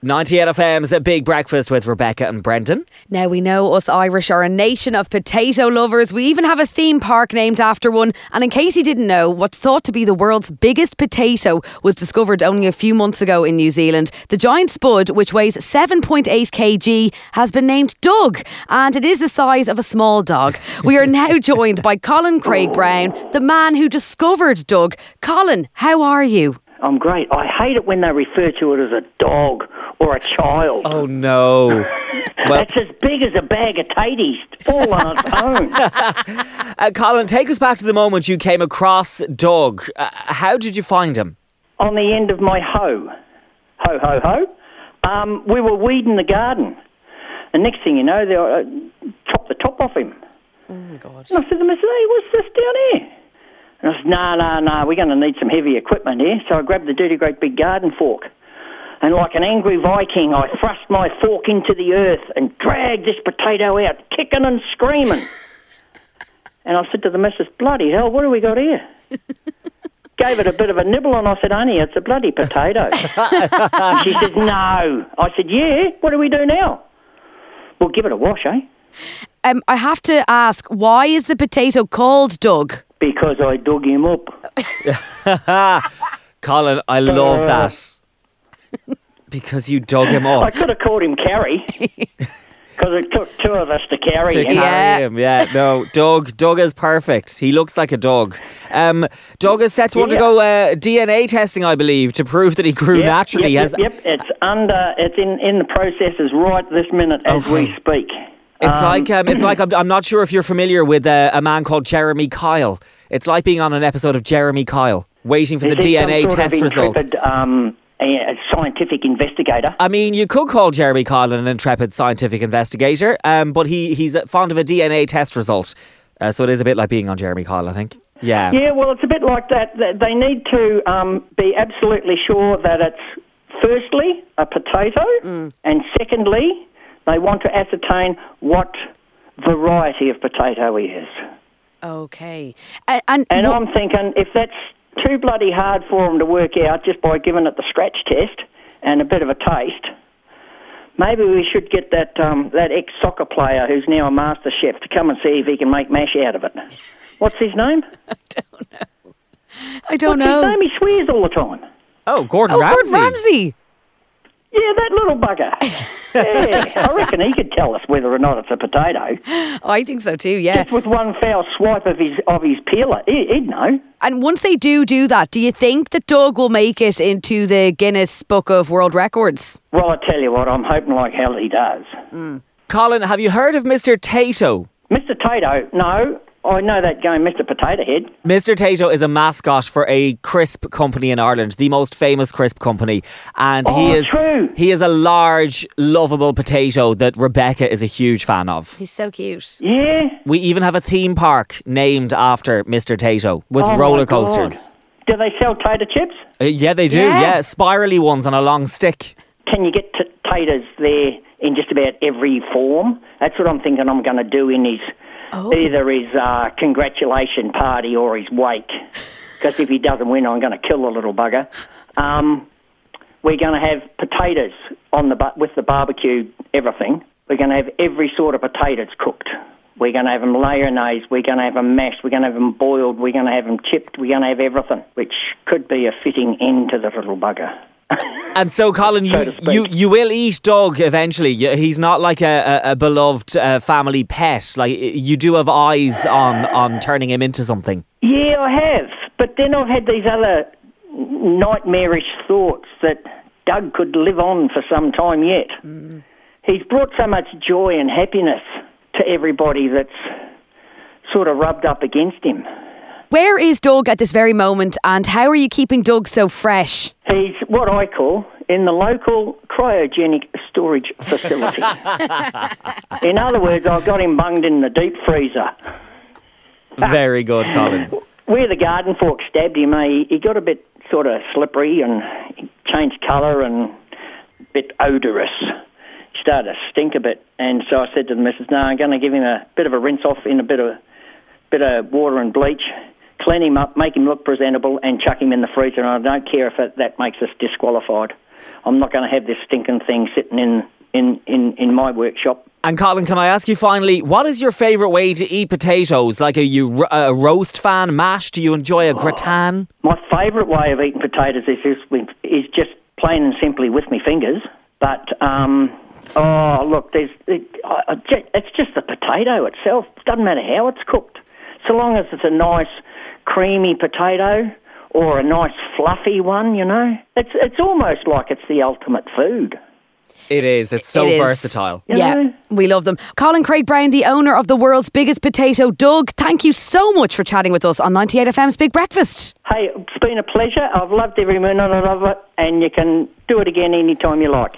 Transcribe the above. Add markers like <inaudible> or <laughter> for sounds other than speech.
98 FM's a big breakfast with Rebecca and Brendan. Now we know us Irish are a nation of potato lovers. We even have a theme park named after one. And in case you didn't know, what's thought to be the world's biggest potato was discovered only a few months ago in New Zealand. The giant spud, which weighs 7.8 kg, has been named Doug, and it is the size of a small dog. We are now <laughs> joined by Colin Craig Brown, the man who discovered Doug. Colin, how are you? I'm great. I hate it when they refer to it as a dog or a child. Oh no. <laughs> Well, That's as big as a bag of taties, all on its <laughs> own. uh, Colin, take us back to the moment you came across Dog. Uh, how did you find him? on the end of my hoe. Ho, ho, ho. Um, we were weeding the garden. And next thing you know, they uh, chopped the top off him. Oh my God. And I said to them, I said, hey, what's this down here? And I said, no, no, no, we're going to need some heavy equipment here. So I grabbed the dirty great big garden fork. And like an angry Viking, I thrust my fork into the earth and dragged this potato out, kicking and screaming. <laughs> and I said to the missus, bloody hell, what do we got here? <laughs> Gave it a bit of a nibble and I said, honey, it's a bloody potato. <laughs> She said, no. I said, yeah, what do we do now? Well, give it a wash, eh? Um, I have to ask, why is the potato called Doug? Because I dug him up. <laughs> Colin, I love that. Because you dug him up. I could have called him Kerry. <laughs> Because it took two of us to carry To him. carry Yeah. him, yeah. No, Doug. Doug is perfect. He looks like a dog. Um, Doug is set to Yeah. undergo uh, DNA testing, I believe, to prove that he grew Yep, naturally. Yep, Has yep, yep. It's under. It's in in the processes right this minute as we speak. It's Um, like um, it's like I'm, I'm not sure if you're familiar with uh, a man called Jeremy Kyle. It's like being on an episode of Jeremy Kyle, waiting for the DNA test results. Um, a scientific investigator. I mean, you could call Jeremy Kyle an intrepid scientific investigator, um, but he he's fond of a DNA test result. Uh, so it is a bit like being on Jeremy Kyle, I think. Yeah. Yeah, well, it's a bit like that. that They need to um, be absolutely sure that it's firstly a potato, and secondly, they want to ascertain what variety of potato he is. Okay. A- And, And wha- I'm thinking if that's too bloody hard for them to work out just by giving it the scratch test and a bit of a taste, maybe we should get that um, that ex soccer player who's now a master chef to come and see if he can make mash out of it. <laughs> What's his name? I don't know. I don't What's know. his name? He swears all the time. Oh, Gordon Oh, Ramsay. Gordon Ramsay. Yeah, that little bugger. <laughs> yeah, I reckon he could tell us whether or not it's a potato. <laughs> I think so too, yeah. Just with one foul swipe of his of his peeler, he, he'd know. And once they do do that, do you think that Doug will make it into the Guinness Book of World Records? Well, I tell you what, I'm hoping like hell he does. Mm. Colin, have you heard of Mr. Tayto? Mr. Tayto, no, I know that game, Mr. Potato Head. Mr. Tayto is a mascot for a crisp company in Ireland, the most famous crisp company, and he Oh, is true. he is a large, lovable potato that Rebecca is a huge fan of. He's so cute. Yeah. We even have a theme park named after Mr. Tayto with Oh, roller coasters. Do they sell tater chips? Uh, yeah, they do. Yeah. Yeah. spirally ones on a long stick. Can you get t- taters there in just about every form? That's what I'm thinking I'm going to do in his Oh. either his uh, congratulation party or his wake. Because if he doesn't win, I'm going to kill the little bugger. Um, we're going to have potatoes on the bu- with the barbecue everything. We're going to have every sort of potatoes cooked. We're going to have them lyonnaise. We're going to have them mashed. We're going to have them boiled. We're going to have them chipped. We're going to have everything, which could be a fitting end to the little bugger. And so, Colin, you, you you will eat Doug eventually. He's not like a, a, a beloved uh, family pet. Like you do have eyes on on turning him into something. Yeah, I have. But then I've had these other nightmarish thoughts that Doug could live on for some time yet. He's brought so much joy and happiness to everybody that's sort of rubbed up against him. Where is Doug at this very moment, and how are you keeping Doug so fresh? He's what I call in the local cryogenic storage facility. <laughs> in other words, I've got him bunged in the deep freezer. Very good, Colin. Where the garden fork stabbed him, eh, he, he got a bit sort of slippery and he changed colour and a bit odorous. He started to stink a bit, and so I said to the missus, "No, I'm going to give him a bit of a rinse off in a bit of bit of water and bleach, clean him up, make him look presentable, and chuck him in the freezer. And I don't care if it, that makes us disqualified." I'm not going to have this stinking thing sitting in, in, in, in my workshop. And Colin, can I ask you finally, what is your favourite way to eat potatoes? Like, are you a roast fan, mash? Do you enjoy a gratin? My favourite way of eating potatoes is just, with- is just plain and simply with my fingers. But um, oh, look, there's it, I, I it's just the potato itself. Doesn't matter how it's cooked, so long as it's a nice creamy potato or a nice fluffy one. You know, it's it's almost like it's the ultimate food. It is. It's so It is. versatile. You Yeah, know? we love them. Colin Craig Brown, the owner of the world's biggest potato, Doug, thank you so much for chatting with us on 98FM's Big Breakfast. Hey, it's been a pleasure. I've loved every minute of it, and you can do it again anytime you like.